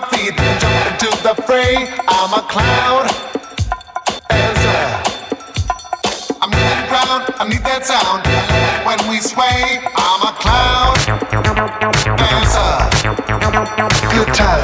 my feet jump into the fray. I'm a clown. Dancer. I'm moving ground. I need that sound. When we sway, I'm a clown. Dancer. Good time.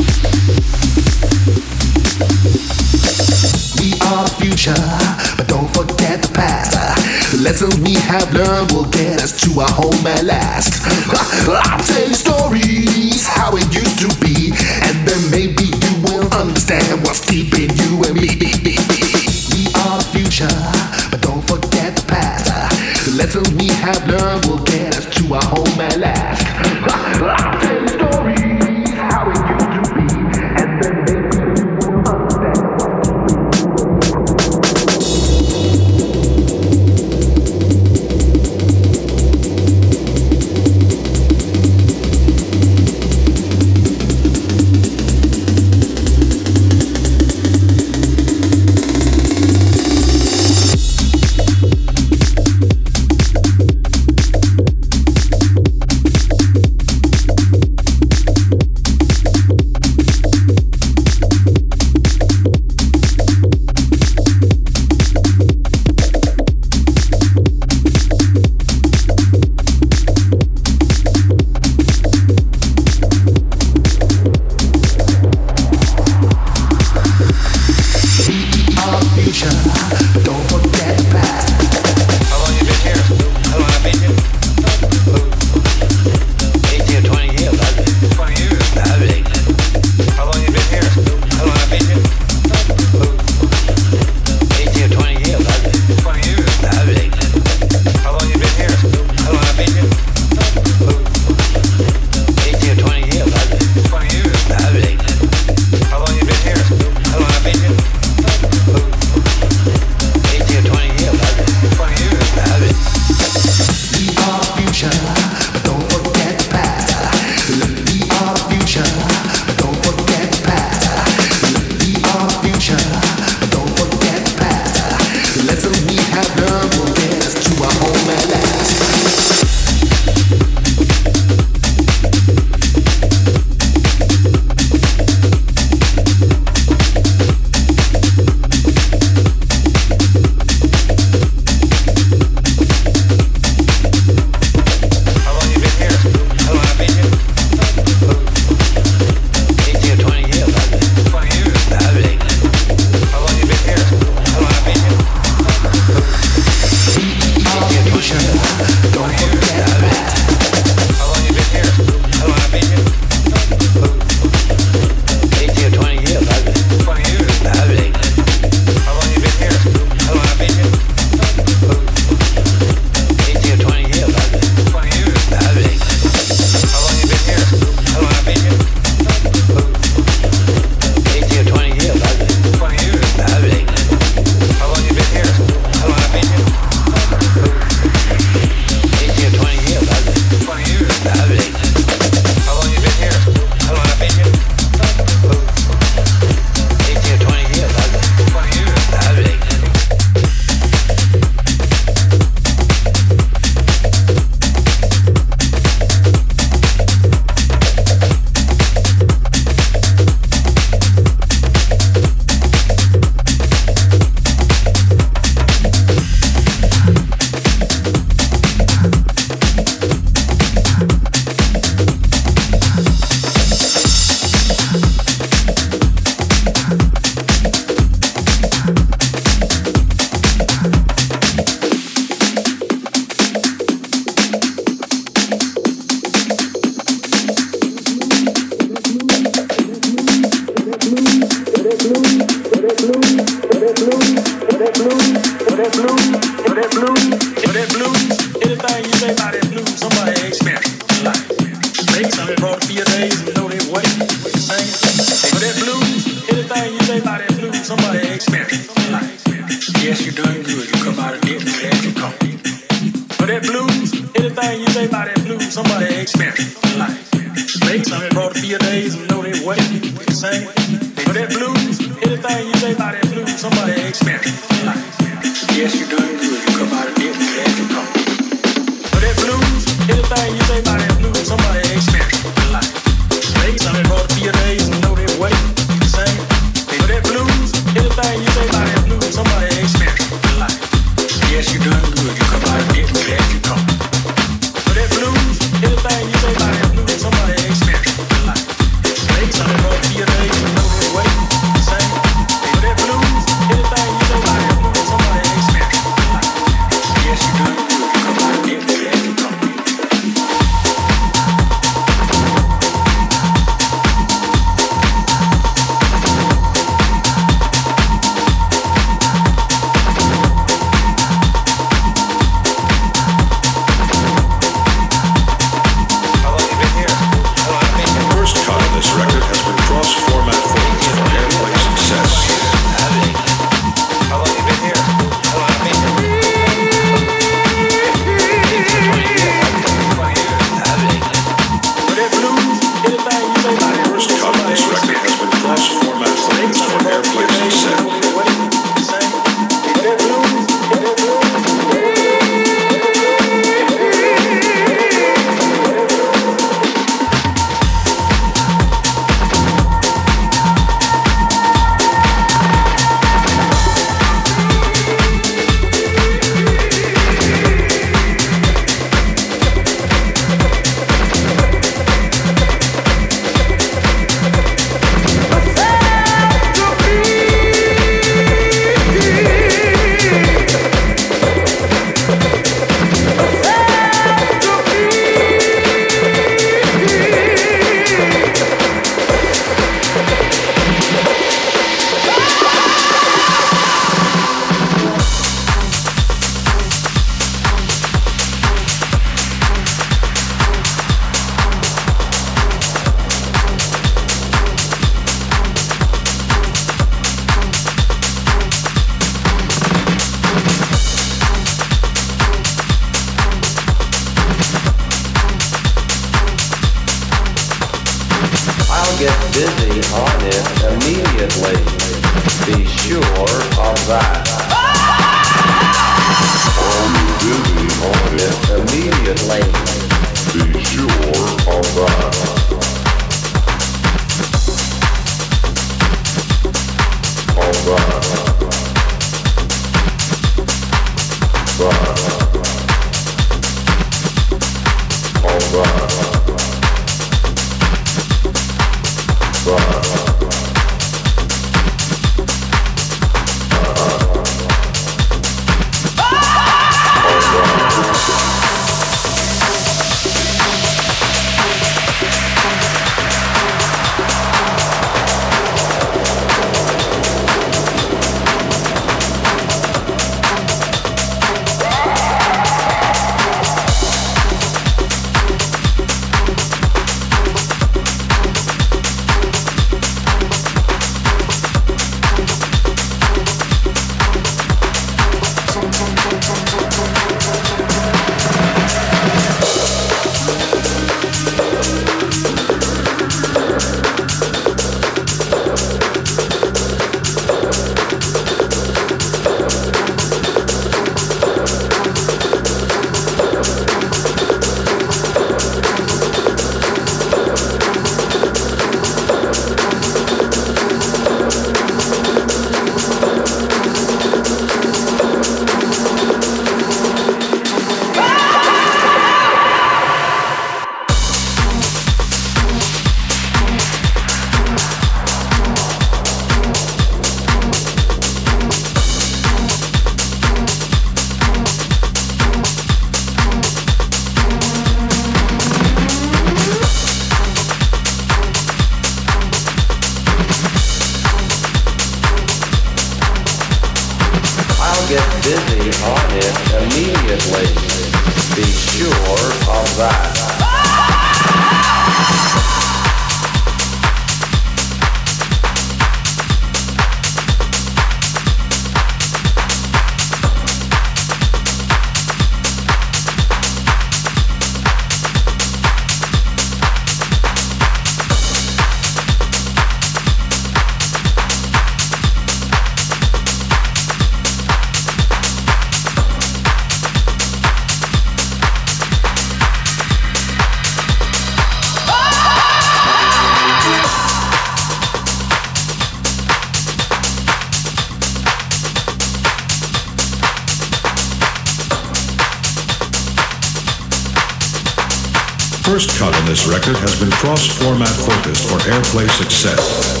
first cut on this record has been cross-format focused for airplay success.